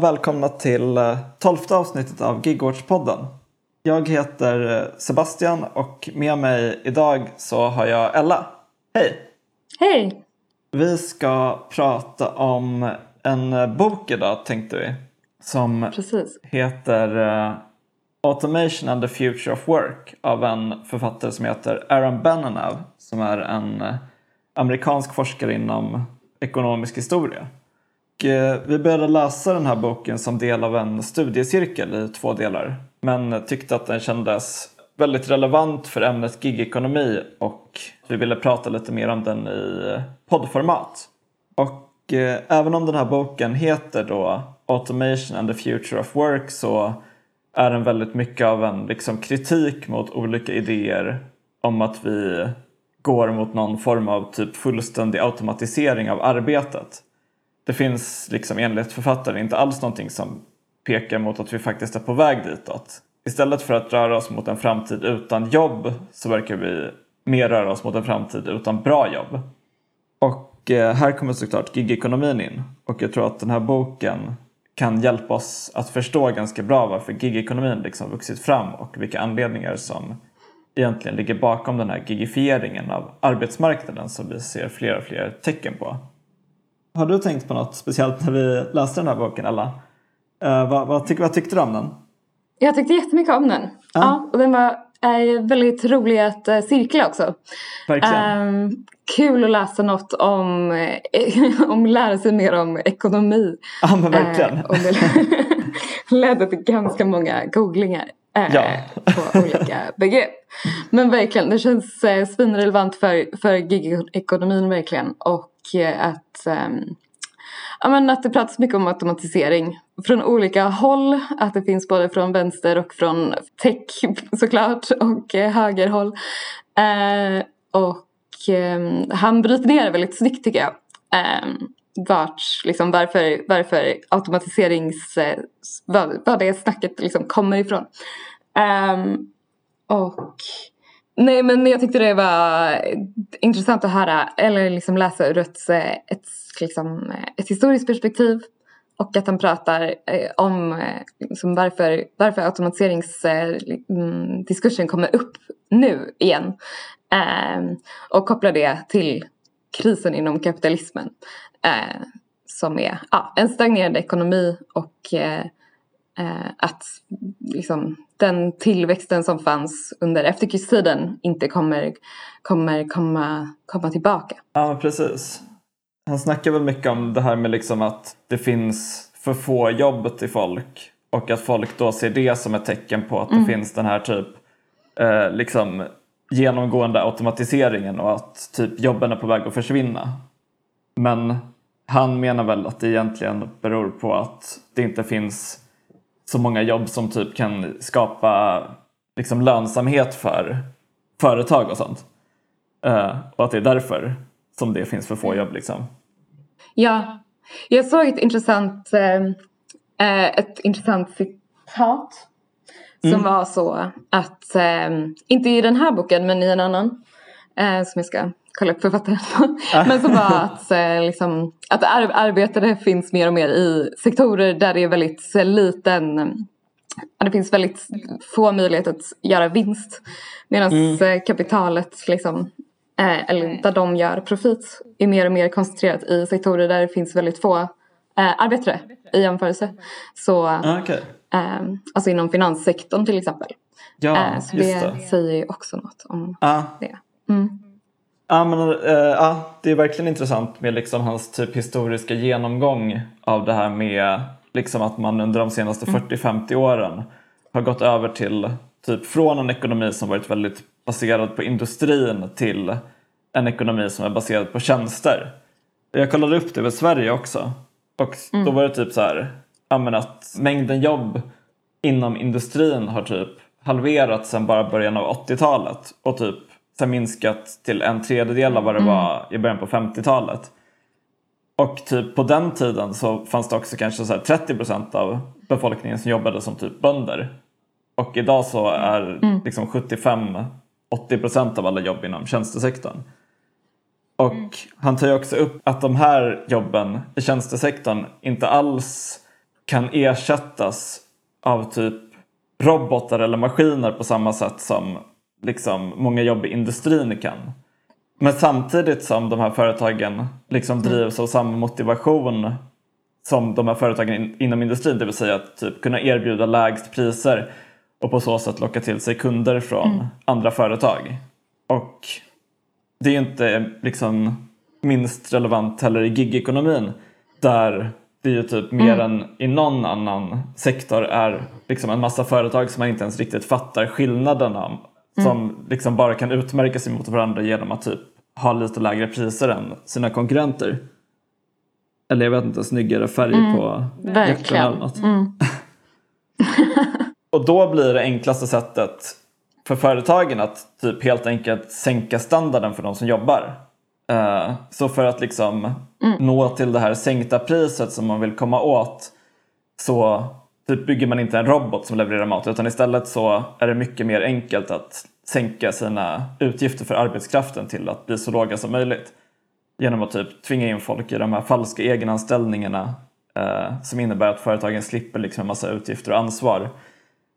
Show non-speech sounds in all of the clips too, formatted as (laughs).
och välkomna till eh, tolfte avsnittet av Gigwatch-podden. Jag heter eh, Sebastian och med mig idag så har jag Ella. Hej! Hej! Vi ska prata om en eh, bok idag tänkte vi. Som Precis. heter Automation and the Future of Work av en författare som heter Aaron Benanav som är en amerikansk forskare inom ekonomisk historia. Eh, vi började läsa den här boken som del av en studiecirkel i två delar. Men tyckte att den kändes väldigt relevant för ämnet gigekonomi och vi ville prata lite mer om den i poddformat. Och eh, även om den här boken heter då Automation and the Future of Work så är den väldigt mycket av en liksom, kritik mot olika idéer om att vi går mot någon form av typ fullständig automatisering av arbetet det finns liksom enligt författaren inte alls någonting som pekar mot att vi faktiskt är på väg ditåt. Istället för att röra oss mot en framtid utan jobb så verkar vi mer röra oss mot en framtid utan bra jobb. Och eh, här kommer såklart gigekonomin in och jag tror att den här boken kan hjälpa oss att förstå ganska bra varför gigekonomin liksom vuxit fram och vilka anledningar som egentligen ligger bakom den här gigifieringen av arbetsmarknaden som vi ser fler och fler tecken på. Har du tänkt på något speciellt när vi läste den här boken Ella? Uh, vad, vad, tyck, vad tyckte du om den? Jag tyckte jättemycket om den. Ja, ja och den var är väldigt rolig att uh, cirkla också. Verkligen. Um, kul att läsa något om, uh, (laughs) om lära sig mer om ekonomi. Ja men verkligen. Uh, och det (laughs) ledde till ganska många googlingar ja. på olika (laughs) begrepp. Men verkligen, det känns uh, svinrelevant för, för gigekonomin verkligen. Och att, um, ja, men att det pratas mycket om automatisering från olika håll. Att det finns både från vänster och från tech (laughs) såklart och eh, högerhåll. Eh, och eh, han bryter ner det väldigt snyggt tycker jag. Eh, vart, liksom, varför, varför automatiserings... Eh, vad, vad det snacket liksom kommer ifrån. Um, och Nej men jag tyckte det var intressant att höra eller liksom läsa ur ett, ett, liksom, ett historiskt perspektiv och att han pratar eh, om eh, liksom varför, varför automatiseringsdiskursen mm, kommer upp nu igen. Eh, och kopplar det till krisen inom kapitalismen. Eh, som är ja, en stagnerande ekonomi och eh, eh, att liksom, den tillväxten som fanns under efterkrigstiden inte kommer, kommer komma, komma tillbaka. Ja, precis. Han snackar väl mycket om det här med liksom att det finns för få jobb till folk och att folk då ser det som ett tecken på att mm. det finns den här typ eh, liksom genomgående automatiseringen och att typ jobben är på väg att försvinna. Men han menar väl att det egentligen beror på att det inte finns så många jobb som typ kan skapa liksom lönsamhet för företag och sånt. Uh, och att det är därför som det finns för få jobb liksom. Ja, jag såg ett intressant, äh, ett intressant citat som mm. var så att, äh, inte i den här boken men i en annan äh, som jag ska kolla upp författaren Men som var att, eh, liksom, att ar arbetare finns mer och mer i sektorer där det är väldigt liten det finns väldigt få möjligheter att göra vinst. Medan mm. Eh, kapitalet, liksom, eh, eller där de gör profit, är mer och mer koncentrerat i sektorer där det finns väldigt få eh, arbetare i jämförelse. Så, ah, okay. eh, alltså inom finanssektorn till exempel. Ja, eh, så det, det, säger ju också något om ah. det. Mm. Ja, men, uh, ja, det är verkligen intressant med liksom hans typ historiska genomgång av det här med liksom att man under de senaste 40-50 mm. åren har gått över till typ från en ekonomi som varit väldigt baserad på industrin till en ekonomi som är baserad på tjänster. Jag kollade upp det över Sverige också och mm. då var det typ så här ja, att mängden jobb inom industrin har typ halverats sedan bara början av 80-talet och typ sen minskat till en tredjedel av vad det mm. var i början på 50-talet. Och typ på den tiden så fanns det också kanske så 30 procent av befolkningen som jobbade som typ bönder. Och idag så är mm. liksom 75-80 procent av alla jobb inom tjänstesektorn. Och han tar ju också upp att de här jobben i tjänstesektorn inte alls kan ersättas av typ robotar eller maskiner på samma sätt som liksom många jobb i industrin kan. Men samtidigt som de här företagen liksom mm. drivs av samma motivation som de här företagen in, inom industrin, det vill säga att typ kunna erbjuda lägst priser och på så sätt locka till sig kunder från mm. andra företag. Och det är inte liksom minst relevant heller i gigekonomin där det ju typ mer mm. än i någon annan sektor är liksom en massa företag som man inte ens riktigt fattar skillnaderna mm. som liksom bara kan utmärka sig mot varandra genom att typ ha lite lägre priser än sina konkurrenter. Eller jag vet inte, snyggare färg mm. på jackorna eller något. Mm. (laughs) och då blir det enklaste sättet för företagen att typ helt enkelt sänka standarden för de som jobbar. Uh, så för att liksom mm. nå till det här sänkta priset som man vill komma åt så typ bygger man inte en robot som levererar mat utan istället så är det mycket mer enkelt att sänka sina utgifter för arbetskraften till att bli så låga som möjligt. Genom att typ tvinga in folk i de här falska egenanställningarna eh, som innebär att företagen slipper liksom en massa utgifter och ansvar.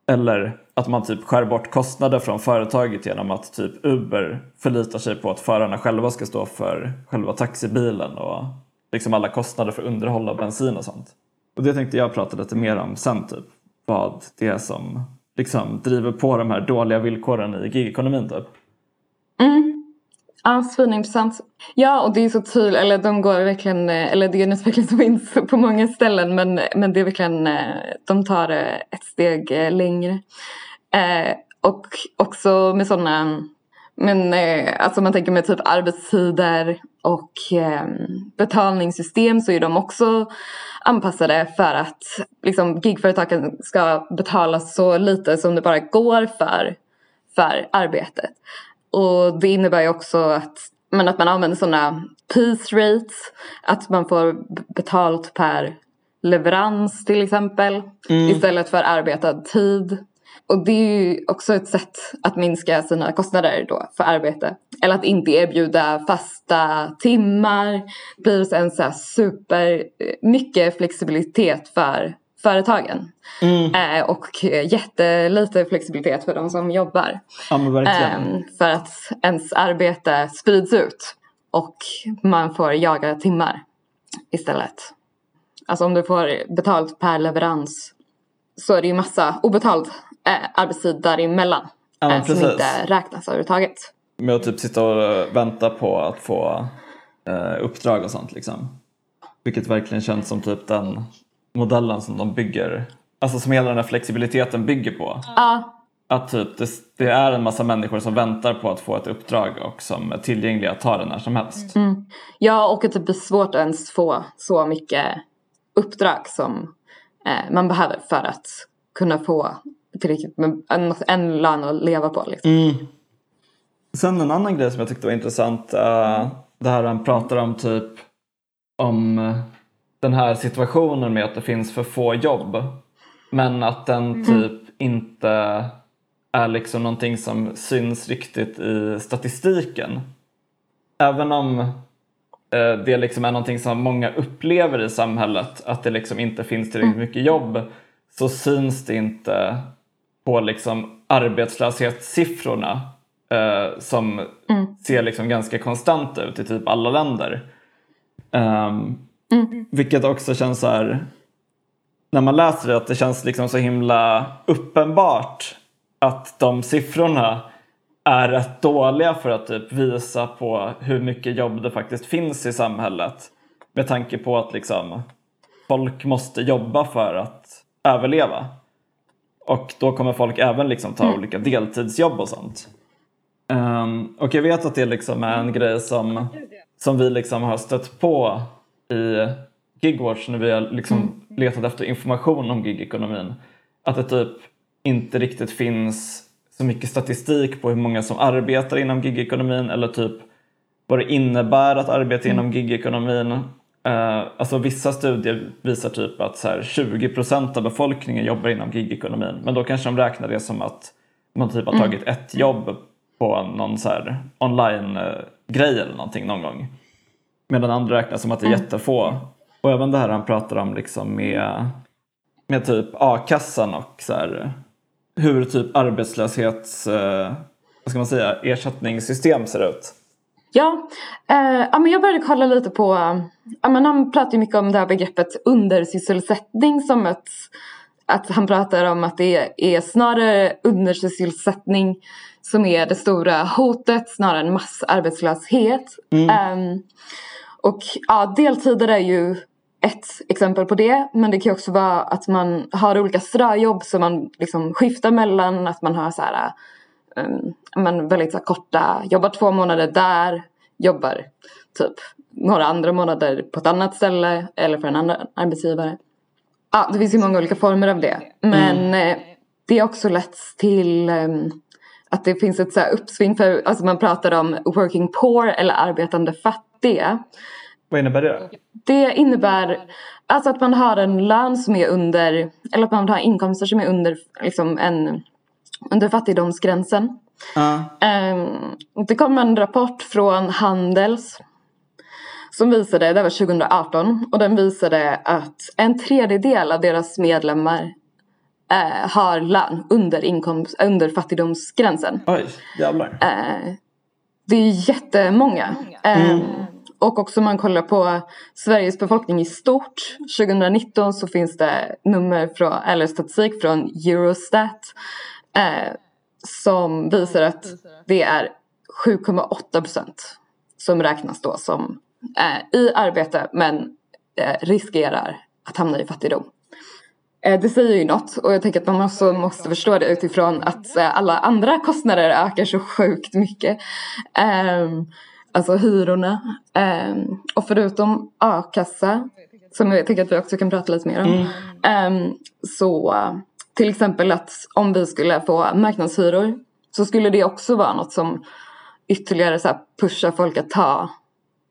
Eller att man typ skär bort kostnader från företaget genom att typ Uber förlitar sig på att förarna själva ska stå för själva taxibilen och liksom alla kostnader för underhåll av bensin och sånt. Och det tänkte jag prata lite mer om sen typ. Vad det är som liksom driver på de här dåliga villkoren i gigekonomin typ. Mm. Ja, svinintressant. Ja, och det är så tydligt, eller de går verkligen, eller det är en utveckling som (laughs) finns på många ställen men, men det är verkligen, eh, de tar eh, ett steg eh, längre. Eh, och också med sådana, men eh, alltså man tänker med typ arbetstider och eh, betalningssystem så är de också anpassade för att liksom gigföretagen ska betala så lite som det bara går för, för arbetet. Och det innebär ju också att, men att man använder sådana piece rates. Att man får betalt per leverans till exempel. Mm. Istället för arbetad tid. Och det är ju också ett sätt att minska sina kostnader då för arbete. Eller att inte erbjuda fasta timmar. Det blir sen så här super mycket flexibilitet för företagen. Mm. Eh, och jättelite flexibilitet för de som jobbar. Ja, eh, för att ens arbete sprids ut och man får jaga timmar istället. Alltså om du får betalt per leverans så är det ju massa obetald eh, arbetstid däremellan ja, eh, som inte räknas överhuvudtaget. Med att typ sitta och vänta på att få eh, uppdrag och sånt liksom. Vilket verkligen känns som typ den modellen som de bygger, alltså som hela den här flexibiliteten bygger på. Ja. Att typ det, det, är en massa människor som väntar på att få ett uppdrag och som är tillgängliga att ta det när som helst. Mm. Ja och att det blir svårt att ens få så mycket uppdrag som eh, man behöver för att kunna få tillräckligt med en, en lön att leva på. Liksom. Mm. Sen en annan grej som jag tyckte var intressant. Uh, det här han pratar om typ om den här situationen med att det finns för få jobb. Men att den mm. typ inte är liksom någonting som syns riktigt i statistiken. Även om eh, det liksom är någonting som många upplever i samhället, att det liksom inte finns tillräckligt mm. mycket jobb, så syns det inte på liksom arbetslöshetssiffrorna eh, som mm. ser liksom ganska konstanta ut i typ alla länder. Um, Mm. Vilket också känns så här, när man läser det, att det känns liksom så himla uppenbart att de siffrorna är rätt dåliga för att typ visa på hur mycket jobb det faktiskt finns i samhället. Med tanke på att liksom folk måste jobba för att överleva. Och då kommer folk även liksom ta mm. olika deltidsjobb och sånt. Um, och jag vet att det liksom är en grej som, som vi liksom har stött på i Gigwatch när vi har liksom mm. letat efter information om gigekonomin. Att det typ inte riktigt finns så mycket statistik på hur många som arbetar inom gigekonomin eller typ vad det innebär att arbeta mm. inom gigekonomin. Uh, alltså vissa studier visar typ att så här 20% av befolkningen jobbar inom gigekonomin men då kanske de räknar det som att man typ har mm. tagit mm. ett jobb på någon så här online-grej eller någonting någon gång. Medan andra räknas som att det är mm. jättefå. Och även det här han pratar om liksom med med typ a-kassan och så här, hur typ arbetslöshets eh, vad ska man säga, ersättningssystem ser ut? Ja, eh, ja men jag började kolla lite på, ja, men han pratar ju mycket om det här begreppet undersysselsättning som ett, att han pratar om att det är snarare undersysselsättning som är det stora hotet snarare än massarbetslöshet. Mm. Um, och ja, deltider är ju ett exempel på det. Men det kan också vara att man har olika ströjobb som man liksom skiftar mellan. Att man har så här, men väldigt så korta, jobbar två månader där, jobbar typ några andra månader på ett annat ställe eller för en annan arbetsgivare. Ja, det finns ju många olika former av det. Men mm. det är också lett till um, att det finns ett så uppsving för, alltså man pratar om working poor eller arbetande fattiga. Vad innebär det? Det innebär alltså att man har en lön som är under, eller att man har inkomster som är under, liksom en, under fattigdomsgränsen. Uh. Um, det kom en rapport från Handels som visade, det var 2018, och den visade att en tredjedel av deras medlemmar eh, har lön under, inkomst, under fattigdomsgränsen. Oj, jävlar. Eh, det är jättemånga. Eh, mm. Och också om man kollar på Sveriges befolkning i stort. 2019 så finns det nummer från, eller statistik från Eurostat eh, som visar att det är 7,8 procent som räknas då som eh, i arbete men eh, riskerar att hamna i fattigdom. Eh, det säger ju något och jag tänker att man också måste förstå det utifrån att eh, alla andra kostnader ökar så sjukt mycket. Um, alltså hyrorna. Um, och förutom a-kassa, som jag tänker att vi också kan prata lite mer om. Mm. Um, så till exempel att om vi skulle få marknadshyror så skulle det också vara något som ytterligare så pushar folk att ta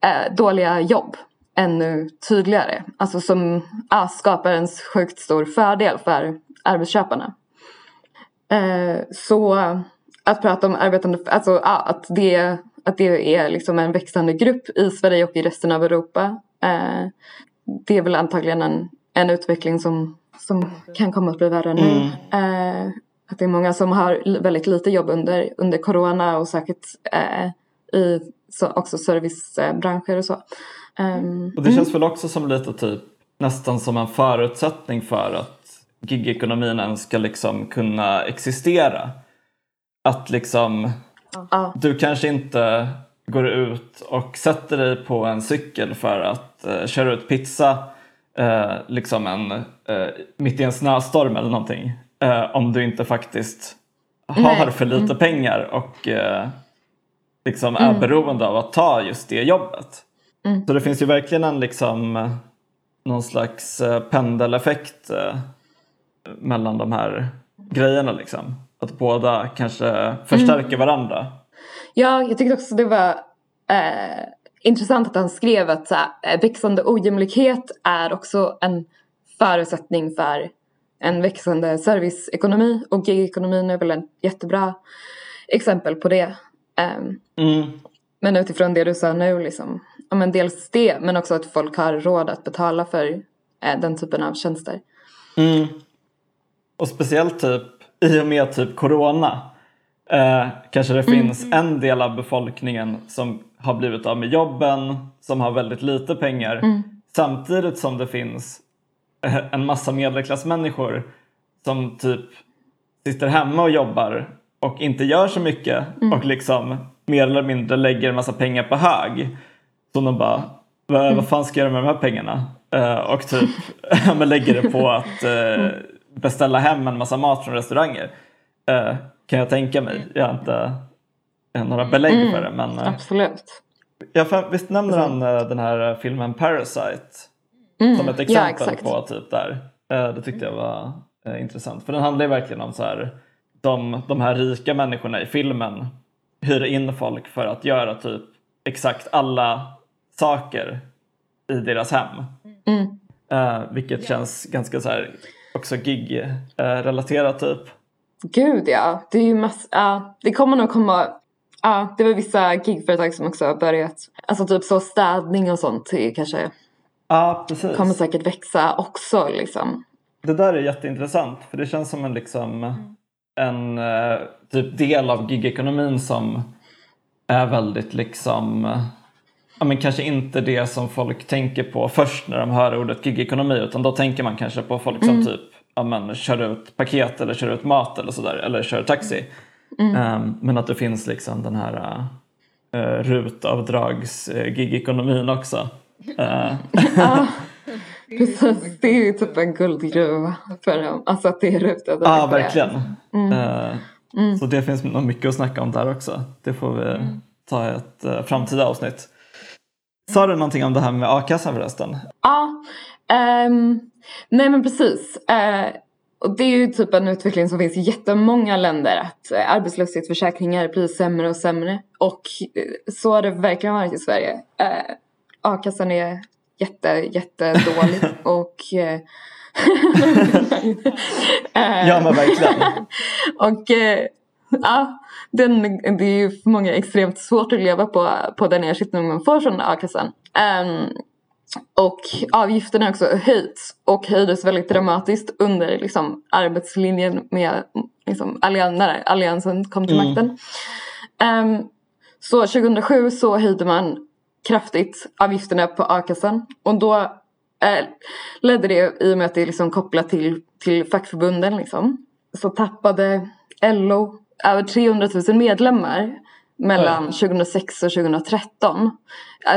eh, dåliga jobb ännu tydligare. Alltså som ah, skapar en sjukt stor fördel för arbetsköparna. Eh, så att prata om arbetande, alltså ah, att, det, att det är liksom en växande grupp i Sverige och i resten av Europa. Eh, det är väl antagligen en, en utveckling som, som kan komma att bli värre nu. Mm. Eh, att det är många som har väldigt lite jobb under, under corona och säkert eh, i så, också servicebranscher och så. Um, och det känns mm. väl också som lite typ nästan som en förutsättning för att gigekonomin ens ska liksom kunna existera. Att liksom uh. du kanske inte går ut och sätter dig på en cykel för att uh, köra ut pizza uh, liksom en, uh, mitt i en snöstorm eller någonting. om du inte faktiskt har Nej. för lite mm. pengar och liksom är mm. beroende av att ta just det jobbet. Mm. Så det finns ju verkligen en liksom någon slags eh, pendeleffekt eh, mellan de här grejerna liksom. Att båda kanske förstärker mm. varandra. Ja, jag tyckte också det var eh, intressant att han skrev att så här, eh, växande ojämlikhet är också en förutsättning för en växande serviceekonomi och gigekonomin är väl en jättebra exempel på det. Um, mm. Men utifrån det du sa nu liksom, ja men dels det men också att folk har råd att betala för eh, den typen av tjänster. Mm. Och speciellt typ i och med typ corona eh, kanske det mm. finns en del av befolkningen som har blivit av med jobben, som har väldigt lite pengar mm. samtidigt som det finns eh, en massa medelklassmänniskor som typ sitter hemma och jobbar och inte gör så mycket mm. och liksom mer eller mindre lägger en massa pengar på hög. Så de bara, vad, mm. vad fan ska jag göra med de här pengarna? Uh, och typ (laughs) men lägger det på att uh, beställa hem en massa mat från restauranger. Uh, kan jag tänka mig. Jag har inte några belägg mm. för det. Men, Absolut. Ja, för, visst nämner han den här filmen Parasite? Mm. Som ett exempel ja, på typ där. det tyckte jag var intressant. För den handlar ju verkligen om så här, de, de här rika människorna i filmen hyr in folk för att göra typ exakt alla saker i deras hem. Mm. Uh, vilket känns ganska så här också gig-relaterat uh, typ. Gud ja, det är ju mass- uh, det kommer nog komma Ja, det var vissa gigföretag som också har börjat. Alltså typ så städning och sånt kanske Ja, precis. kommer säkert växa också liksom. det där är jätteintressant för det känns som en, liksom, en uh, typ del av gigekonomin som är väldigt liksom ja, men kanske inte det som folk tänker på först när de hör ordet gigekonomi utan då tänker man kanske på folk som typ ja, men, kör ut paket eller kör ut mat eller sådär eller kör taxi. Um, men att det finns liksom den här uh, rutavdrags uh, gigekonomin också. Uh. (laughs) ja, precis. Det är ju typ en guldgruva för dem. Alltså att det är rutavdrag. Ja, verkligen. Mm. Uh, mm. Så det finns nog mycket att snacka om där också. Det får vi mm. ta i ett uh, framtida avsnitt. Sa du någonting om det här med a-kassan förresten? Ja, um, nej men precis. Uh, och det är ju typ en utveckling som finns i jättemånga länder att uh, arbetslöshetsförsäkringar blir sämre och sämre. Och uh, så har det verkligen varit i Sverige. Uh, a-kassan är jätte, jättedålig (laughs) och (laughs) ja men verkligen. (laughs) och ja, den, det är ju för många extremt svårt att leva på, på den ersättning man får från a-kassan. Um, och avgifterna också höjts och höjdes väldigt dramatiskt under liksom, arbetslinjen med liksom, allian, när alliansen kom till mm. makten. Um, så 2007 så höjde man kraftigt avgifterna på a-kassan och då eh, ledde det i och med att det är liksom kopplat till, till fackförbunden liksom, så tappade LO över 300 000 medlemmar mellan 2006 och 2013.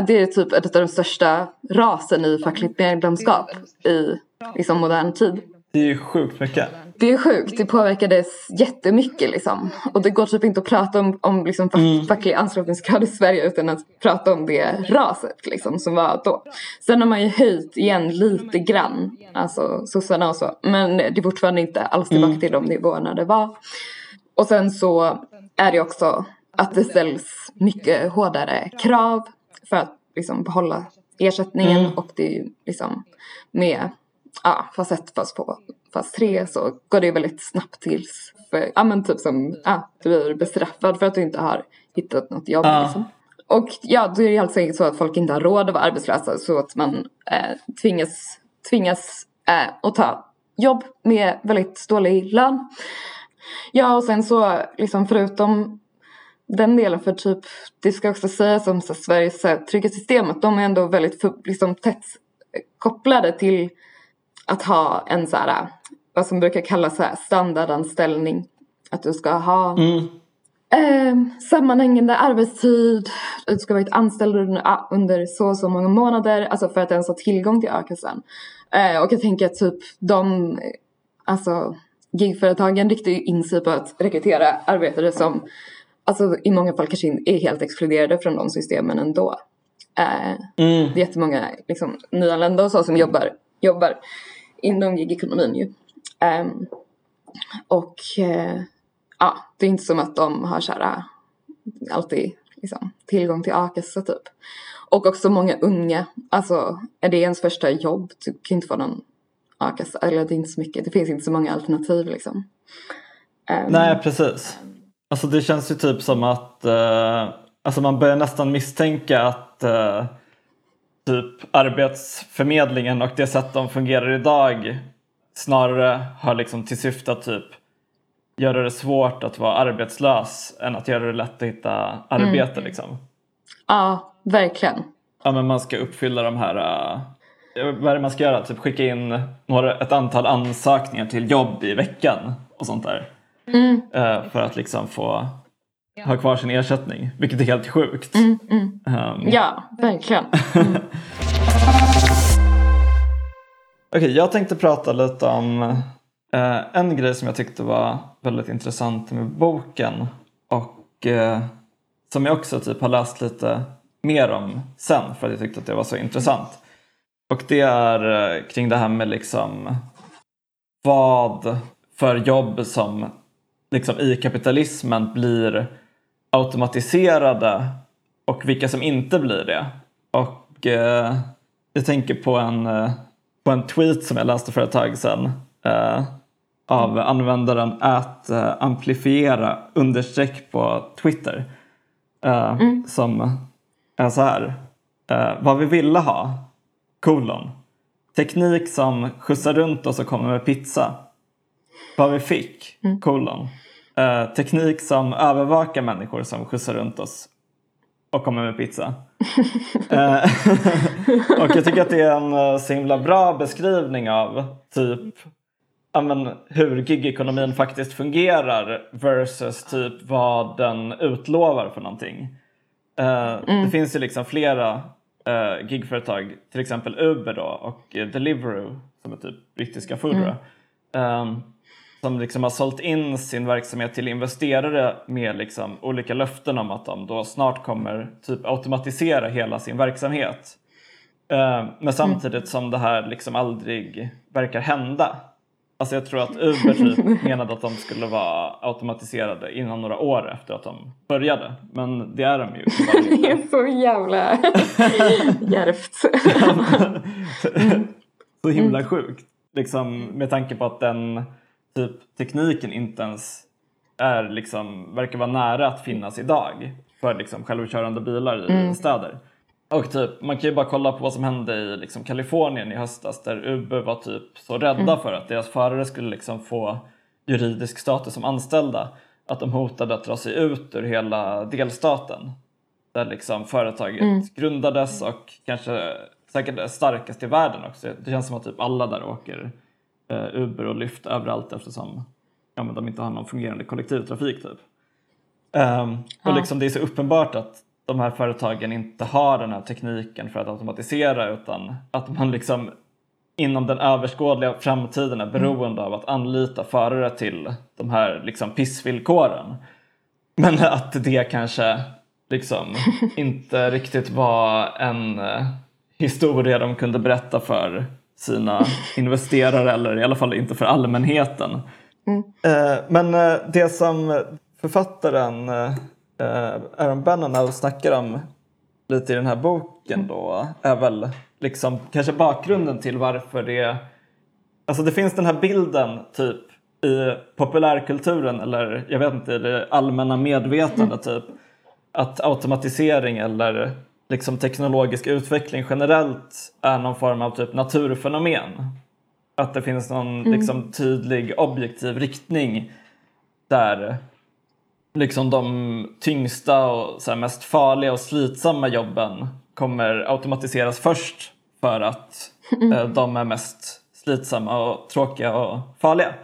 Det är typ ett av de största rasen i fackligt medlemskap i liksom, modern tid. Det är ju sjukt mycket. Det är sjukt, det påverkades jättemycket liksom. Och det går typ inte att prata om, om liksom, mm. facklig anslutningsgrad i Sverige utan att prata om det raset liksom som var då. Sen har man ju höjt igen lite grann, alltså sossarna och så. Men det är fortfarande inte alls tillbaka mm. till de nivåerna det var. Och sen så är det också att det ställs mycket hårdare krav för att liksom behålla ersättningen mm. och det är ju liksom med ja, fas 1, fas 2, fas 3 så går det ju väldigt snabbt tills för, ja men typ som, ja, du blir bestraffad för att du inte har hittat något jobb uh. liksom. Och ja, då är det enkelt så att folk inte har råd att vara arbetslösa så att man eh, tvingas, tvingas eh, att ta jobb med väldigt dålig lön. Ja och sen så liksom förutom den delen för typ det ska också sägas om så Sveriges trygghetssystem att de är ändå väldigt för, liksom tätt kopplade till att ha en så här vad som brukar kallas så här standardanställning. Att du ska ha mm. eh, sammanhängande arbetstid, du ska vara anställd under, under så och så många månader, alltså för att ens ha tillgång till a-kassan. Eh, och jag tänker att typ de, alltså gigföretagen riktar ju in sig på att rekrytera arbetare som alltså i många fall kanske är helt exkluderade från de systemen ändå. Eh, mm. Det är jättemånga liksom, nyanlända och så som jobbar, jobbar inom gigekonomin ju. Eh, och eh, ja, det är inte som att de har så här, alltid liksom, tillgång till a-kassa typ. Och också många unga, alltså är det ens första jobb, du kan inte få någon a-kassa, eller det är inte så mycket, det finns inte så många alternativ liksom. Um, Nej precis. Alltså det känns ju typ som att uh, alltså man börjar nästan misstänka att uh, typ arbetsförmedlingen och det sätt de fungerar idag snarare har liksom till syfte att typ göra det svårt att vara arbetslös än att göra det lätt att hitta arbete mm. liksom. Ja, verkligen. Ja men man ska uppfylla de här uh, vad är det man ska göra? Typ skicka in några, ett antal ansökningar till jobb i veckan och sånt där. Mm. Uh, för att liksom få ha kvar sin ersättning, vilket är helt sjukt. Mm. Um. Ja, verkligen. (laughs) Mm. Okej, okay, jag tänkte prata lite om uh, en grej som jag tyckte var väldigt intressant med boken och uh, som jag också typ har läst lite mer om sen för att jag tyckte att det var så intressant. Och det är eh, kring det här med liksom vad för jobb som liksom i kapitalismen blir automatiserade och vilka som inte blir det. Och eh, jag tänker på en, eh, på en tweet som jag läste för ett tag sedan eh, av användaren att eh, amplifiera understreck på Twitter. Eh, mm. Som är så här. vad vi ville ha kolon. teknik som skjutsar runt oss och kommer med pizza. Vad vi fick, mm. kolon. Uh, teknik som övervakar människor som skjutsar runt oss och kommer med pizza. uh, (laughs) (laughs) och jag tycker att det är en så himla bra beskrivning av typ men, hur gigekonomin faktiskt fungerar versus typ vad den utlovar för någonting. Uh, mm. Det finns ju liksom flera uh, gigföretag, till exempel Uber då, och Deliveroo som är typ brittiska Foodora. Mm. Um, som liksom har sålt in sin verksamhet till investerare med liksom olika löften om att de då snart kommer typ automatisera hela sin verksamhet. Uh, men samtidigt mm. som det här liksom aldrig verkar hända. Alltså jag tror att Uber typ (laughs) menade att de skulle vara automatiserade inom några år efter att de började. Men det är de ju. (laughs) det är så jävla (laughs) djärvt. så himla sjukt. Liksom med tanke på att den typ tekniken inte ens är liksom, verkar vara nära att finnas idag för liksom självkörande bilar i mm. städer. Och typ, man kan ju bara kolla på vad som hände i liksom, Kalifornien i höstas där Uber var typ så rädda mm. för att deras förare skulle liksom få juridisk status som anställda att de hotade att dra sig ut ur hela delstaten där liksom företaget mm. grundades och kanske säkert är starkast i världen också. Det känns som att typ alla där åker Uber och Lyft överallt eftersom ja, men de inte har någon fungerande kollektivtrafik. Typ. Um, och liksom, det är så uppenbart att de här företagen inte har den här tekniken för att automatisera utan att man liksom inom den överskådliga framtiden är beroende av att anlita förare till de här liksom pissvillkoren. Men att det kanske liksom (laughs) inte riktigt var en eh, historia de kunde berätta för sina (laughs) investerare eller i alla fall inte för allmänheten. Mm. Eh, men eh, det som författaren eh, Aaron Bennanow snackar om lite i den här boken då är väl liksom kanske bakgrunden till varför det Alltså det finns den här bilden typ i populärkulturen eller jag vet inte i det allmänna medvetandet typ att automatisering eller liksom teknologisk utveckling generellt är någon form av typ naturfenomen. Att det finns någon mm. liksom, tydlig objektiv riktning där liksom de tyngsta och så mest farliga och slitsamma jobben kommer automatiseras först för att mm. eh, de är mest slitsamma och tråkiga och farliga.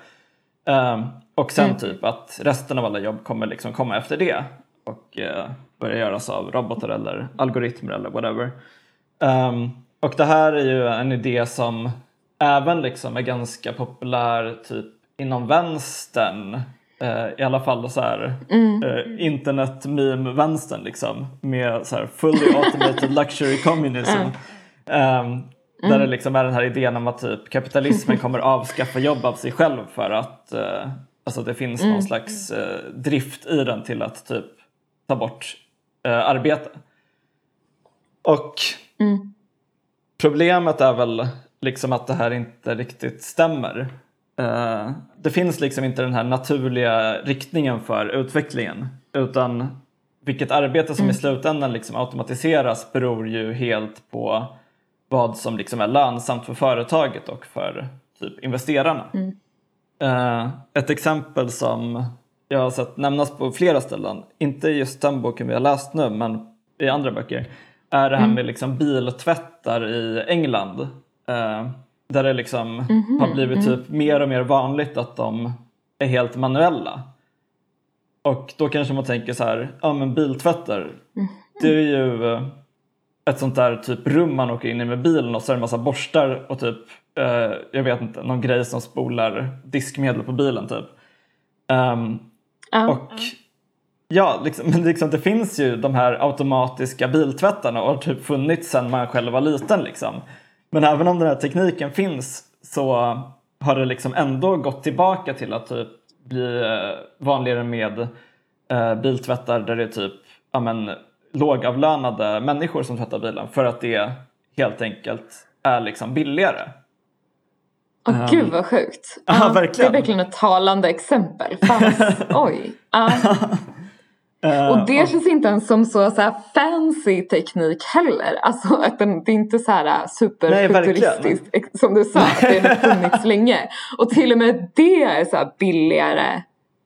Um, och sen mm. typ att resten av alla jobb kommer liksom komma efter det och uh, börja göras av robotar eller algoritmer eller whatever. Um, och det här är ju en idé som även liksom är ganska populär typ inom vänstern Eh, i alla fall så här mm. uh, internet meme vänstern liksom med så här fully (laughs) automated luxury communism. Mm. Um, där mm. det liksom är den här idén om att typ kapitalismen kommer (laughs) avskaffa jobb av sig själv för att uh, alltså det finns någon mm. slags uh, drift i den till att typ ta bort arbete. Och mm. problemet är väl liksom att det här inte riktigt stämmer. Uh, det finns liksom inte den här naturliga riktningen för utvecklingen utan vilket arbete som mm. i slutändan liksom automatiseras beror ju helt på vad som liksom är lönsamt för företaget och för typ investerarna. Mm. Uh, ett exempel som jag har sett nämnas på flera ställen, inte just den boken vi har läst nu men i andra böcker, är det här mm. med liksom biltvättar i England. Uh, där det liksom mm -hmm. har blivit typ mer och mer vanligt att de är helt manuella. Och då kanske man tänker så här, ja men biltvättar, mm. det är ju eh, ett sånt där typ rum man åker in i med bilen och så är det en massa borstar och typ, eh, jag vet inte, någon grej som spolar diskmedel på bilen typ. Um, uh, och Ja, liksom, (laughs) men liksom, det finns ju de här automatiska biltvättarna och har typ funnits sedan man själv var liten. Liksom. Men även om den här tekniken finns så har det liksom ändå gått tillbaka till att typ bli eh, vanligare med eh, biltvättar där det är typ ja, men, lågavlönade människor som tvättar bilen för att det helt enkelt är liksom billigare. Åh oh, gud vad sjukt. (laughs) Ja, uh, verkligen. Det är verkligen ett talande exempel. Fast, (laughs) oj. Uh. Uh, och det och... känns inte ens som så, så fancy teknik heller. Alltså att den, det är inte så här superfuturistiskt som du sa, att det har funnits länge. Och till och med det är så här billigare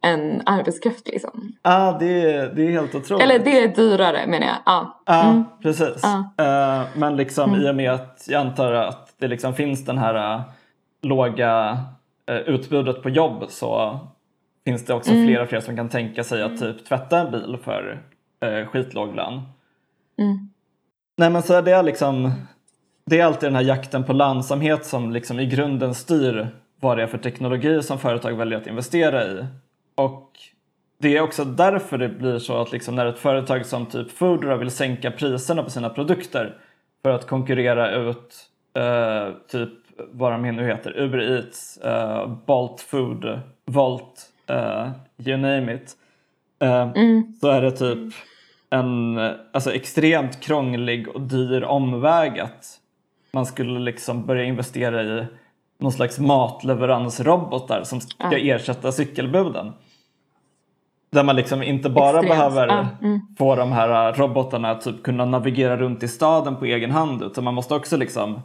än arbetskraft liksom. Ja, ah, det, är, det är helt otroligt. Eller det är dyrare menar jag. Ja, ah. ah, mm. precis. Uh, men liksom mm. i och med att jag antar att det liksom finns den här uh, låga uh, utbudet på jobb så finns det också mm. fler och fler som kan tänka sig att typ tvätta en bil för uh, skitlåg lön. Mm. Nej men så det är liksom det är alltid den här jakten på lönsamhet som liksom i grunden styr vad det är för teknologi som företag väljer att investera i. Och det är också därför det blir så att liksom när ett företag som typ Foodora vill sänka priserna på sina produkter för att konkurrera ut uh, typ vad de nu heter, Uber Eats, uh, Bolt Food, Volt, uh, you name it. Mm. Så är det typ en alltså, extremt krånglig och dyr omväg att man skulle liksom börja investera i någon slags matleveransrobotar som ska ersätta cykelbuden. Där man liksom inte bara Extremt. behöver ah, mm. få de här robotarna att typ kunna navigera runt i staden på egen hand utan man måste också liksom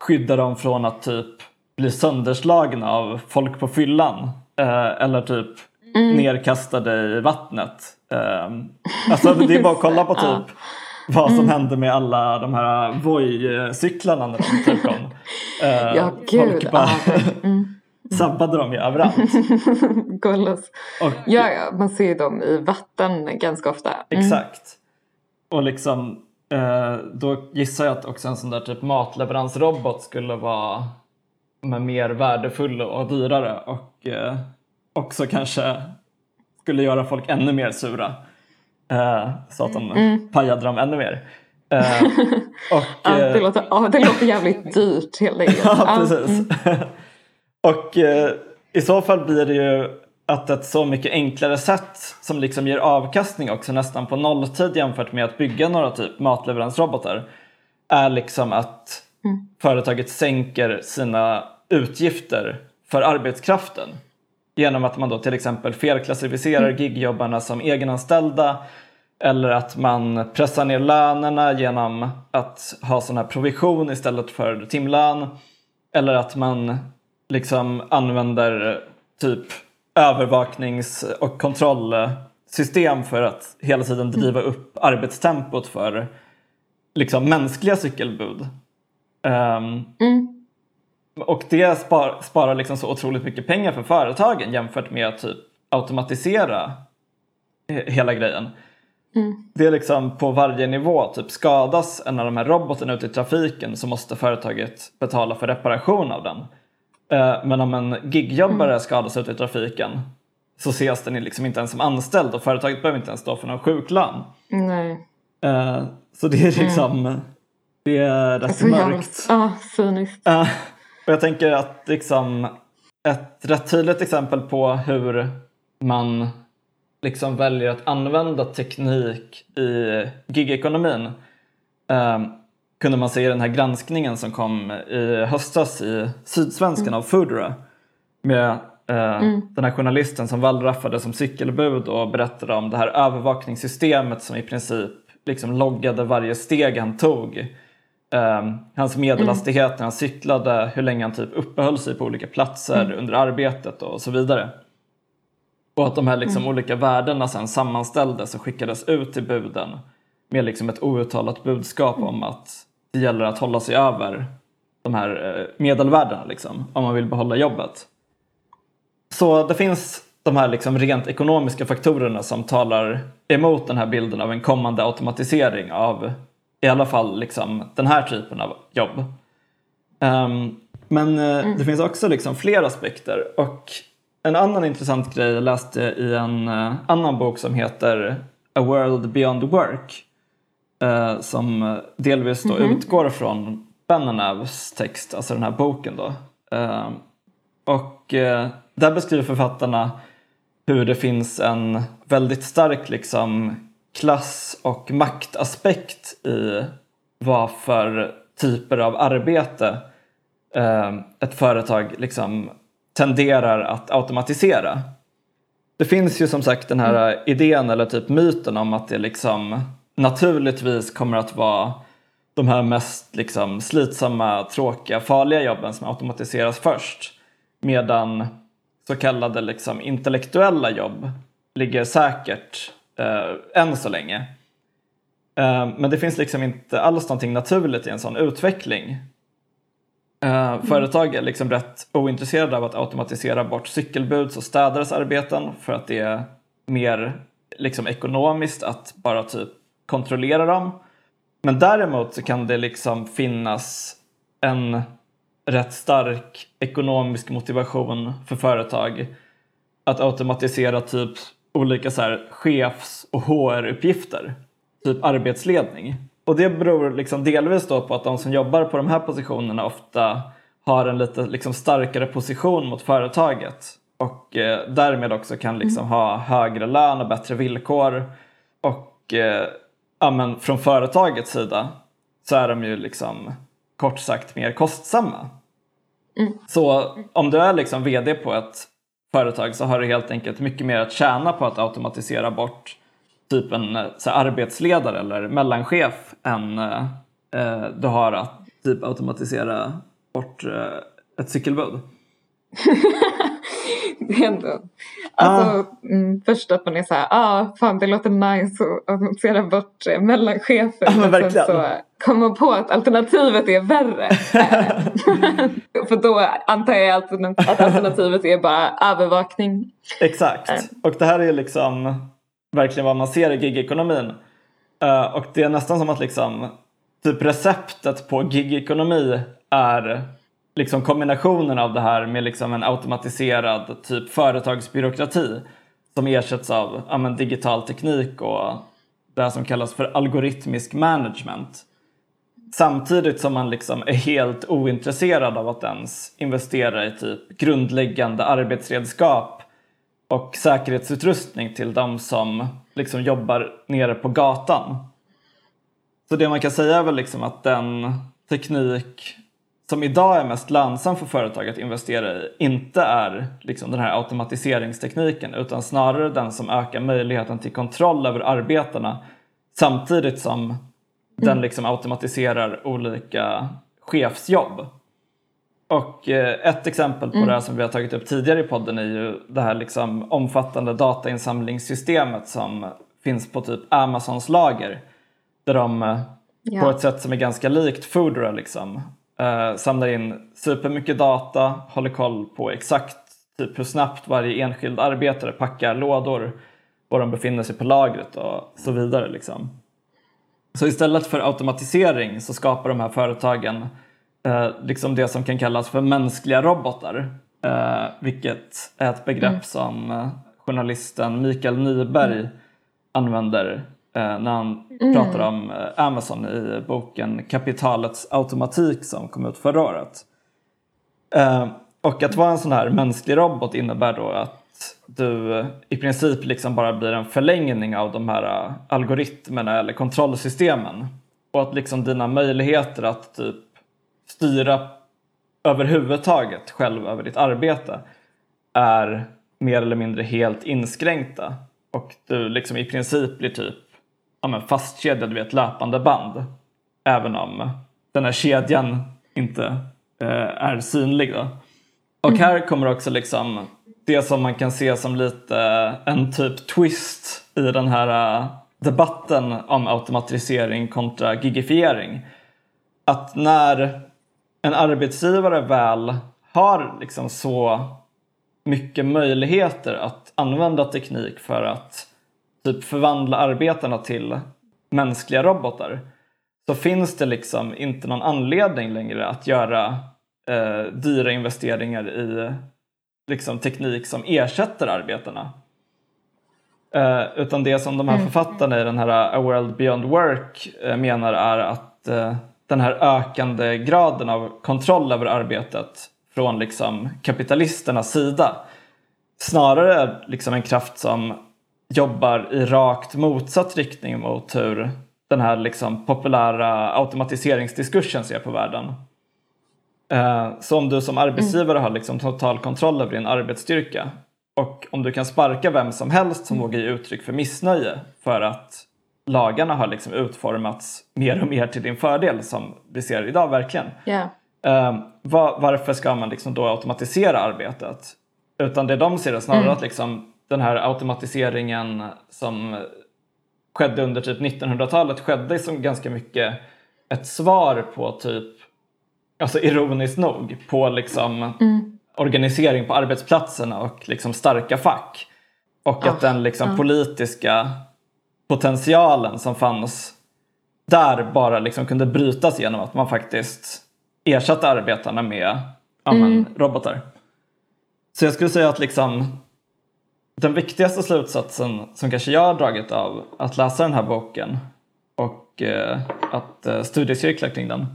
skydda dem från att typ bli sönderslagna av folk på fyllan eh, eller typ mm. nerkastade i vattnet. Eh, alltså det är bara att kolla på (laughs) typ ah. vad som mm. hände med alla de här Voi-cyklarna när de typ kom. (laughs) Eh, ja, gud. Bara, mm (laughs) sabbade de ju överallt. Och, ja, ja, man ser dem i vatten ganska ofta. Mm. Exakt. Och liksom då gissar jag att också en sån där typ matleveransrobot skulle vara mer värdefull och dyrare och eh, också kanske skulle göra folk ännu mer sura. Eh, så att de mm. pajade dem ännu mer. Eh, (laughs) och, ja, det, eh, låter, ja, det låter jävligt dyrt helt (laughs) enkelt. ja, precis. Mm. (laughs) Och eh, i så fall blir det ju att ett så mycket enklare sätt som liksom ger avkastning också nästan på nolltid jämfört med att bygga några typ matleveransrobotar är liksom att mm. företaget sänker sina utgifter för arbetskraften genom att man då till exempel felklassificerar mm. gigjobbarna som egenanställda eller att man pressar ner lönerna genom att ha sån här provision istället för timlön eller att man liksom använder typ övervaknings och kontrollsystem för att hela tiden driva mm. upp arbetstempot för liksom mänskliga cykelbud. Um, mm. Och det spar, sparar liksom så otroligt mycket pengar för företagen jämfört med att typ automatisera hela grejen. Mm. Det är liksom på varje nivå, typ skadas en av de här robotarna ute i trafiken så måste företaget betala för reparation av den. Eh, men om en gigjobbare mm. skadas ute i trafiken så ses den liksom inte ens som anställd och företaget behöver inte ens stå för någon sjuklön. Nej. Eh, så det är liksom mm. det är rätt så mörkt. Ja, cyniskt. Och jag tänker att liksom ett rätt tydligt exempel på hur man liksom väljer att använda teknik i gigekonomin kunde man se i den här granskningen som kom i höstas i Sydsvenskan mm. av Foodora med eh, mm. den här journalisten som wallraffade som cykelbud och berättade om det här övervakningssystemet som i princip liksom loggade varje steg han tog. Eh, hans medelhastighet när han cyklade, hur länge han typ uppehöll sig på olika platser mm. under arbetet och så vidare. Och att de här liksom mm. olika värdena sen sammanställdes och skickades ut till buden med liksom ett outtalat budskap om att det gäller att hålla sig över de här eh, medelvärdena liksom, om man vill behålla jobbet. Så det finns de här liksom rent ekonomiska faktorerna som talar emot den här bilden av en kommande automatisering av i alla fall liksom den här typen av jobb. Um, men uh, mm. det finns också liksom fler aspekter och en annan intressant grej jag läste i en uh, annan bok som heter A World Beyond Work eh, som delvis då mm -hmm. utgår från Benanavs text, alltså den här boken. Då. Eh, och eh, där beskriver författarna hur det finns en väldigt stark liksom, klass och maktaspekt i vad för typer av arbete eh, ett företag liksom tenderar att automatisera. det finns ju som sagt den här mm. idén eller typ myten om att det liksom naturligtvis kommer att vara de här mest liksom slitsamma, tråkiga, farliga jobben som automatiseras först. Medan så kallade liksom intellektuella jobb ligger säkert eh, än så länge. Eh, men det finns liksom inte alls någonting naturligt i en sån utveckling. Eh, mm. Företag är liksom rätt ointresserade av att automatisera bort cykelbuds och städares arbeten för att det är mer liksom ekonomiskt att bara typ kontrollera dem. Men däremot så kan det liksom finnas en rätt stark ekonomisk motivation för företag att automatisera typ olika så här chefs och HR-uppgifter, typ arbetsledning. Och det beror liksom delvis då på att de som jobbar på de här positionerna ofta har en lite liksom starkare position mot företaget och eh, därmed också kan liksom mm. ha högre lön och bättre villkor. Och eh, ja, men från företagets sida så är de ju liksom kort sagt mer kostsamma. Mm. Så om du är liksom vd på ett företag så har du helt enkelt mycket mer att tjäna på att automatisera bort typ en eh, så arbetsledare eller mellanchef än eh, eh, du har att typ automatisera bort eh, ett cykelbud. (laughs) det är ändå, alltså ah. mm, först att man är såhär, ah fan det låter nice att automatisera bort eh, mellanchefer. Ja, men verkligen. så kommer på att alternativet är värre. (laughs) För då antar jag att alternativet är bara övervakning. Exakt, eh. och det här är liksom verkligen vad man ser i gigekonomin. Uh, och det är nästan som att liksom typ receptet på gigekonomi är liksom kombinationen av det här med liksom en automatiserad typ företagsbyråkrati som ersätts av ja, men, digital teknik och det som kallas för algoritmisk management. Samtidigt som man liksom är helt ointresserad av att ens investera i typ grundläggande arbetsredskap och säkerhetsutrustning till de som liksom jobbar nere på gatan. Så det man kan säga är väl liksom att den teknik som idag är mest lönsam för företag att investera i inte är liksom den här automatiseringstekniken utan snarare den som ökar möjligheten till kontroll över arbetarna samtidigt som mm. den liksom automatiserar olika chefsjobb. Och eh, ett exempel på mm. det här som vi har tagit upp tidigare i podden är ju det här liksom omfattande datainsamlingssystemet som finns på typ Amazons lager. Där de ja. på ett sätt som är ganska likt Foodora liksom, eh, samlar in supermycket data, håller koll på exakt typ hur snabbt varje enskild arbetare packar lådor, var de befinner sig på lagret och så vidare. Liksom. Så istället för automatisering så skapar de här företagen eh, liksom det som kan kallas för mänskliga robotar. Eh, vilket är ett begrepp mm. som eh, journalisten Mikael Nyberg mm. använder när han mm. pratar om eh, Amazon i boken Kapitalets automatik som kom ut förra året. Eh, och att vara en sån här mänsklig robot innebär då att du i princip liksom bara blir en förlängning av de här algoritmerna eller kontrollsystemen. Och att liksom dina möjligheter att typ styra överhuvudtaget själv över ditt arbete är mer eller mindre helt inskränkta. Och du liksom i princip blir typ ja, men fastkedjad vid ett löpande band. Även om den här kedjan inte eh, är synlig. Då. Och mm. här kommer också liksom det som man kan se som lite en typ twist i den här uh, debatten om automatisering kontra gigifiering. Att när en arbetsgivare väl har liksom så mycket möjligheter att använda teknik för att typ förvandla arbetarna till mänskliga robotar så finns det liksom inte någon anledning längre att göra eh, dyra investeringar i liksom, teknik som ersätter arbetarna. Eh, utan det som de här mm. författarna i den här A World Beyond Work eh, menar är att eh, den här ökande graden av kontroll över arbetet från liksom kapitalisternas sida snarare är liksom en kraft som jobbar i rakt motsatt riktning mot hur den här liksom populära automatiseringsdiskursen ser på världen. Eh, så om du som arbetsgivare har liksom total kontroll över din arbetsstyrka Och om du kan sparka vem som helst som vågar ge uttryck för missnöje för att lagarna har liksom utformats mer och mer till din fördel som vi ser idag verkligen. Yeah. Var, varför ska man liksom då automatisera arbetet? Utan det de ser är snarare mm. att liksom den här automatiseringen som skedde under typ 1900-talet skedde som ganska mycket ett svar på typ, alltså ironiskt nog, på liksom mm. organisering på arbetsplatserna och liksom starka fack. Och oh, att den liksom oh. politiska potentialen som fanns där bara liksom kunde brytas genom att man faktiskt ersatte arbetarna med mm. robotar. Så jag skulle säga att liksom den viktigaste slutsatsen som kanske jag har dragit av att läsa den här boken och eh, att eh, studiecirkla kring den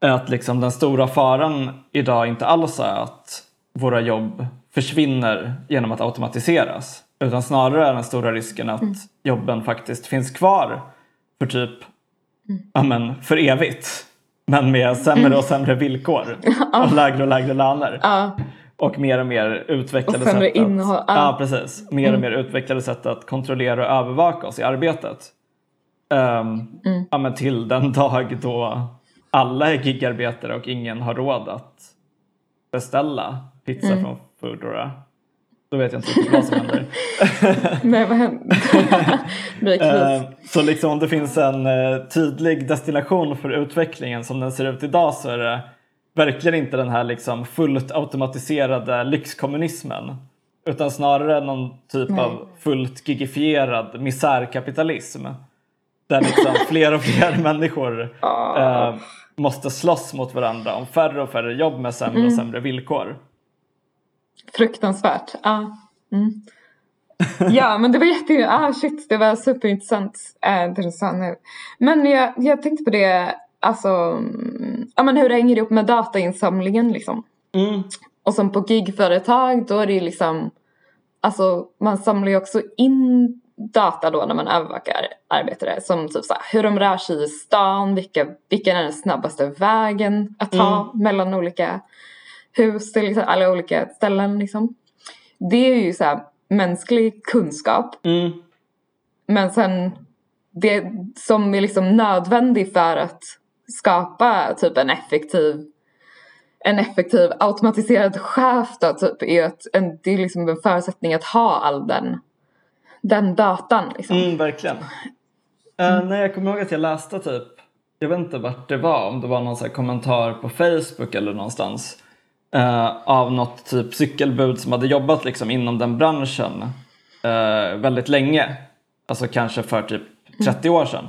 är att liksom den stora faran idag inte alls är att våra jobb försvinner genom att automatiseras utan snarare är den stora risken att mm. jobben faktiskt finns kvar för typ mm. amen, för evigt men med sämre och sämre villkor (laughs) och lägre och lägre löner. Ja. Och mer och mer utvecklade och sätt att, innehåll. ja. precis, mer mm. och mer utvecklade sätt att kontrollera och övervaka oss i arbetet. Um, mm. ja, men till den (laughs) dag då alla är gigarbetare och ingen har råd att beställa pizza mm. från Foodora. Då vet jag inte riktigt vad som händer. (laughs) Nej, vad händer? (laughs) uh, så liksom om det finns en uh, tydlig destination för utvecklingen som den ser ut idag så är det verkligen inte den här liksom fullt automatiserade lyxkommunismen utan snarare någon typ Nej. av fullt gigifierad misärkapitalism där liksom (laughs) fler och fler människor eh, måste slåss mot varandra om färre och färre jobb med sämre mm. och sämre villkor. Fruktansvärt. Ja, mm. ja men det var jätte... Ah, shit, det var superintressant äh, det du sa nu. Men jag, jag tänkte på det alltså, ja men hur det hänger ihop med datainsamlingen liksom. Mm. Och som på gigföretag då är det ju liksom, alltså man samlar ju också in data då när man övervakar arbetare som typ så här, hur de rör sig i stan, vilka, vilken är den snabbaste vägen att ta mm. mellan olika hus till liksom, alla olika ställen liksom. Det är ju så här, mänsklig kunskap. Mm. Men sen det som är liksom nödvändig för att skapa typ en effektiv en effektiv automatiserad chef då typ är att en, det är liksom en förutsättning att ha all den den datan liksom. Mm, verkligen. Mm. Uh, nej, jag kommer ihåg att jag läste typ, jag vet inte vart det var, om det var någon så kommentar på Facebook eller någonstans uh, av något typ cykelbud som hade jobbat liksom inom den branschen uh, väldigt länge. Alltså kanske för typ 30 mm. år sedan.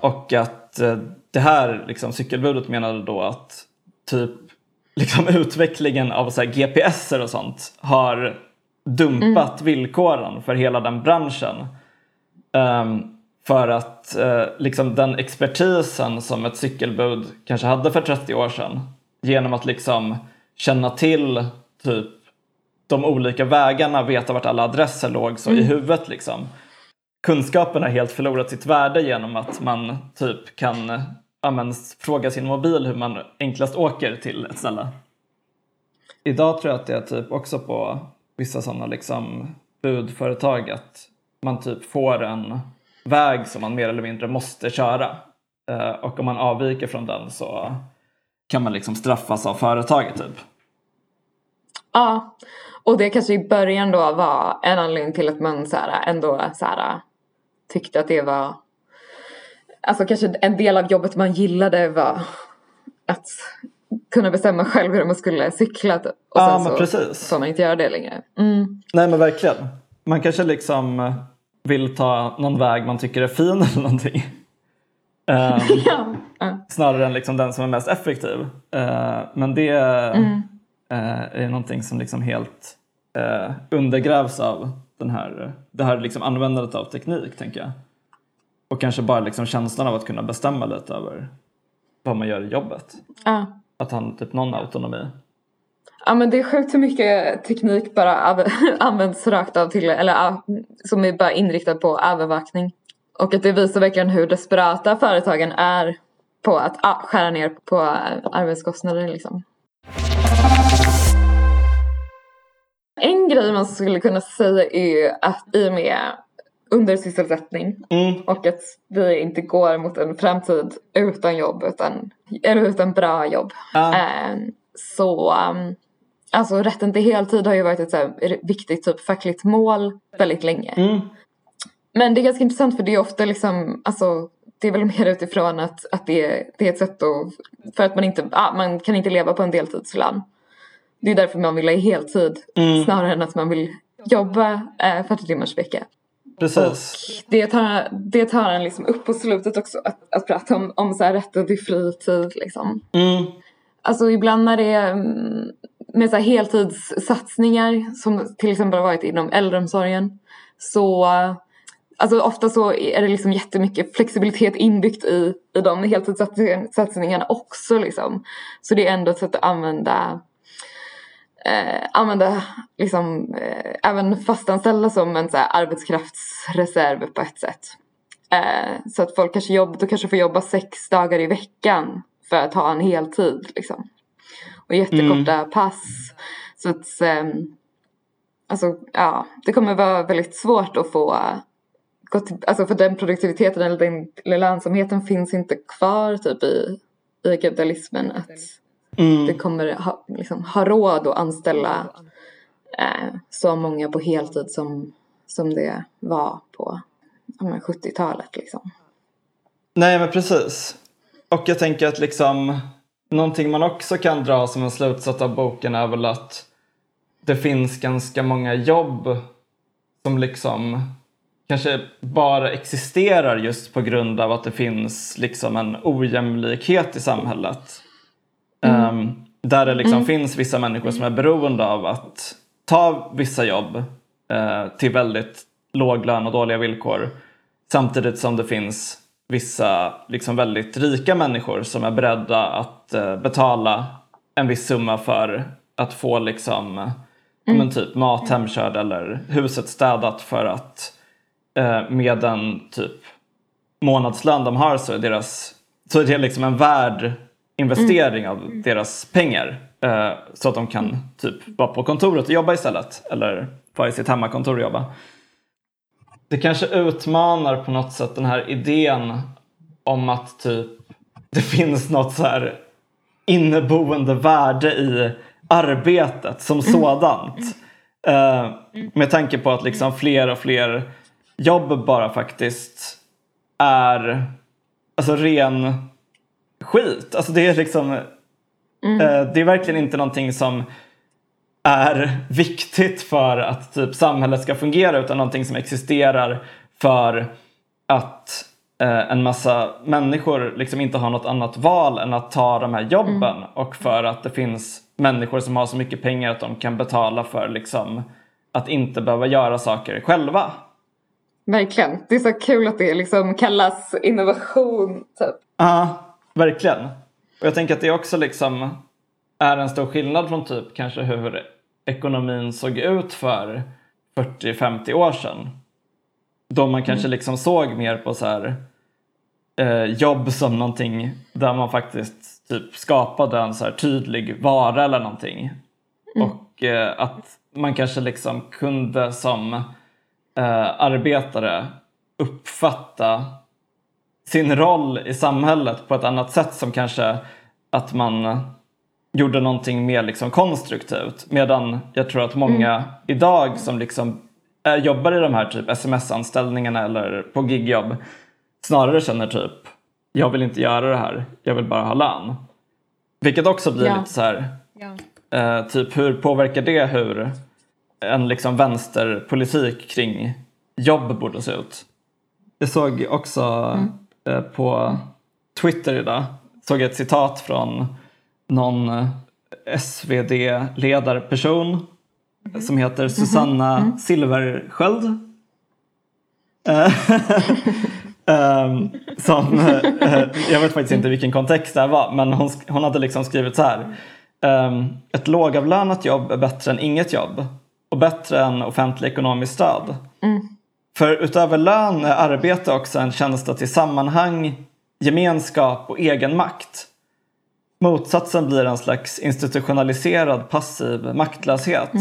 och att Eh, det här liksom, cykelbudet menade då att typ (laughs) liksom, utvecklingen av så här, GPSer och sånt har dumpat mm. villkoren för hela den branschen. Um, för att uh, liksom den expertisen som ett cykelbud kanske hade för 30 år sedan genom att liksom känna till typ de olika vägarna, veta vart alla adresser låg så mm. i huvudet liksom kunskapen har helt förlorat sitt värde genom att man typ kan ja, fråga sin mobil hur man enklast åker till ett ställe. Idag tror jag att det är typ också på vissa sådana liksom budföretag att man typ får en väg som man mer eller mindre måste köra. Eh, och om man avviker från den så kan man liksom straffas av företaget typ. Ja, och det kanske i början då var en anledning till att man så här, ändå så här, tyckte att det var Alltså kanske en del av jobbet man gillade var att kunna bestämma själv hur man skulle cykla och ja, sen så precis. får man inte göra det längre. Mm. Nej men verkligen. Man kanske liksom vill ta någon väg man tycker är fin (laughs) eller någonting. (laughs) Um, ja. Snarare än liksom den som är mest effektiv. Uh, men det mm. uh, är någonting som liksom helt uh, undergrävs av den här, det här liksom användandet av teknik tänker jag. Och kanske bara liksom känslan av att kunna bestämma lite över vad man gör i jobbet. Ja. Att ha typ någon autonomi. Ja men det är sjukt hur mycket teknik bara (laughs) används rakt av till, eller som är bara inriktad på övervakning. Och att det visar verkligen hur desperata företagen är på att skära ner på arbetskostnader liksom. En grej man skulle kunna säga är att i och med undersysselsättning Mm. och att vi inte går mot en framtid utan jobb utan, eller utan bra jobb. Ja. Eh, så um, alltså rätten till heltid har ju varit ett så viktigt typ fackligt mål väldigt länge. Mm. Men det är ganska intressant för det är ofta liksom, alltså det är väl mer utifrån att, att det, är, det är ett sätt att, för att man inte, ah, man kan inte leva på en deltidslön. Det är därför man vill ha heltid Mm. snarare än att man vill jobba eh, 40 timmars vecka. Precis. Det tar, det tar en liksom upp på slutet också att, att prata om, om så här rätten till fritid liksom. Mm. Alltså ibland när det är mm, med så här heltidssatsningar som till exempel har varit inom äldreomsorgen så Alltså ofta så är det liksom jättemycket flexibilitet inbyggt i, i de heltidssatsningarna också liksom. Så det är ändå ett sätt att använda eh, använda liksom eh, även fastanställda som en så här, arbetskraftsreserv på ett sätt. Eh, så att folk kanske, jobb, då kanske får jobba sex dagar i veckan för att ha en heltid liksom. Och jättekorta pass. Så att ehm, alltså ja, det kommer vara väldigt svårt att få till, alltså för den produktiviteten eller den lönsamheten finns inte kvar typ i, i kapitalismen att Mm. det kommer ha, liksom, ha råd att anställa eh, så många på heltid som, som det var på ja, men 70-talet liksom. Nej men precis. Och jag tänker att liksom någonting man också kan dra som en slutsats av boken är väl att det finns ganska många jobb som liksom kanske bara existerar just på grund av att det finns liksom en ojämlikhet i samhället. Ehm, där det liksom finns vissa människor som är beroende av att ta vissa jobb eh, till väldigt låg lön och dåliga villkor. Samtidigt som det finns vissa liksom väldigt rika människor som är beredda att eh, betala en viss summa för att få liksom, ja, men typ mat hemkörd eller huset städat för att eh, med den typ månadslön de har så är, deras, så är det liksom en värd investering av deras pengar. Eh, så att de kan typ vara på kontoret och jobba istället. Eller vara i sitt hemmakontor och jobba. Det kanske utmanar på något sätt den här idén om att typ det finns något så här inneboende värde i arbetet som sådant. Eh, med tanke på att liksom fler och fler jobb bara faktiskt är alltså ren skit. Alltså det är liksom eh, det är verkligen inte någonting som är (laughs) viktigt för att typ samhället ska fungera utan någonting som existerar för att eh, en massa människor liksom inte har något annat val än att ta de här jobben och för att det finns människor som har så mycket pengar att de kan betala för liksom att inte behöva göra saker själva. Verkligen. Det är så kul att det liksom kallas innovation typ. Ja, verkligen. Och jag tänker att det också liksom är en stor skillnad från typ kanske hur ekonomin såg ut för 40-50 år sedan. Då man kanske liksom såg mer på så här eh, jobb som någonting där man faktiskt typ skapade en så här tydlig vara eller någonting. Och eh, att man kanske liksom kunde som eh, arbetare uppfatta sin roll i samhället på ett annat sätt som kanske att man gjorde någonting mer liksom konstruktivt. Medan jag tror att många idag som liksom är, jobbar i de här typ sms-anställningarna eller på gigjobb snarare känner typ jag vill inte göra det här, jag vill bara ha lön. Vilket också blir Ja. lite så här eh, typ hur påverkar det hur en liksom vänsterpolitik kring jobb borde se ut? Jag såg också eh, på Twitter idag såg jag ett citat från någon eh, SvD-ledarperson som heter Susanna Silversköld. Eh, (laughs) ehm, som, eh, jag vet faktiskt inte vilken kontext det här var men hon, hon hade liksom skrivit så här. ehm, ett lågavlönat jobb är bättre än inget jobb och bättre än offentlig ekonomisk stöd. För utöver lön är arbete också en känsla till sammanhang, gemenskap och egen makt. Motsatsen blir en slags institutionaliserad passiv maktlöshet.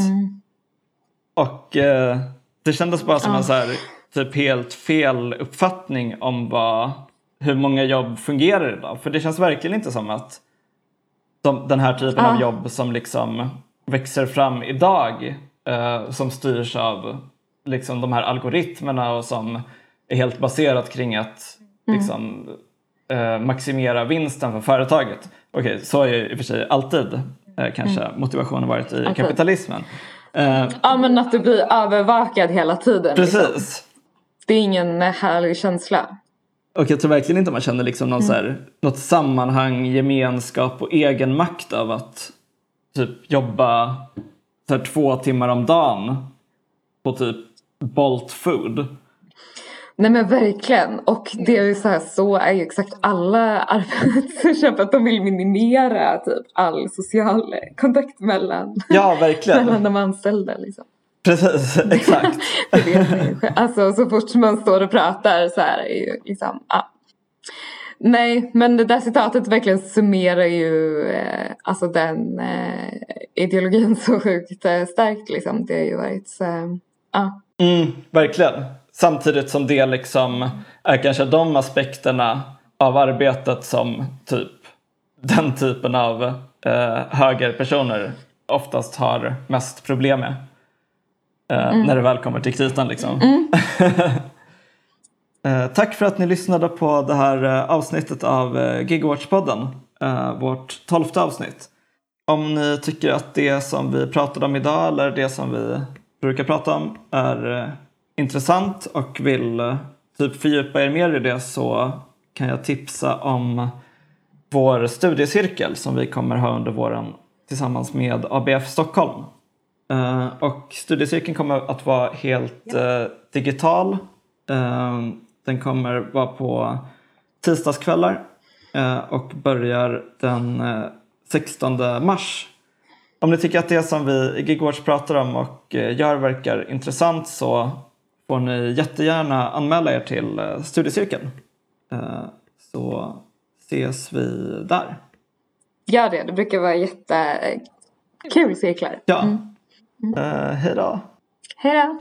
Och eh, det kändes bara som en så här, typ helt fel uppfattning om vad, hur många jobb fungerar idag. För det känns verkligen inte som att de, den här typen av jobb som liksom växer fram idag eh, som styrs av liksom de här algoritmerna och som är helt baserat kring att liksom, eh, maximera vinsten för företaget. Okej, okay, så har ju i och för sig alltid eh, kanske mm. motivationen varit i alltid. kapitalismen. Eh, ja men att du blir övervakad hela tiden. Liksom. Precis. Liksom. Det är ingen härlig känsla. Och jag tror verkligen inte man känner liksom någon mm. så här, något sammanhang, gemenskap och egen makt av att typ jobba så här, två timmar om dagen på typ Bolt Food. Nej men verkligen. Och det är ju så här, så är ju exakt alla arbetsköpare (laughs) att de vill minimera typ all social kontakt mellan, ja, verkligen. (laughs) mellan de anställda. Liksom. Precis, (laughs) exakt. alltså så fort man står och pratar så här är ju liksom, ja. Nej, men det där citatet verkligen summerar ju eh, alltså den eh, ideologin så sjukt eh, starkt liksom. Det har ju varit så, ja. Mm, verkligen. Samtidigt som det liksom är kanske de aspekterna av arbetet som typ den typen av eh, högerpersoner oftast har mest problem med. Eh, mm. När det väl kommer till kritan liksom. Mm. (laughs) eh, tack för att ni lyssnade på det här eh, avsnittet av eh, Gigwatch-podden. Eh, vårt tolfte avsnitt. Om ni tycker att det som vi pratade om idag eller det som vi brukar prata om är eh, intressant och vill eh, typ fördjupa er mer i det så kan jag tipsa om vår studiecirkel som vi kommer ha under våren tillsammans med ABF Stockholm. Uh, och studiecirkeln kommer att vara helt digital. Den kommer vara på tisdagskvällar och börjar den 16 mars. Om ni tycker att det som vi i Gigwatch pratar om och gör verkar intressant så får ni jättegärna anmäla er till eh, studiecirkeln. Eh, så ses vi där. Gör det, det brukar vara jättekul cirklar. Ja. Mm. Mm. Hej då. Hej då.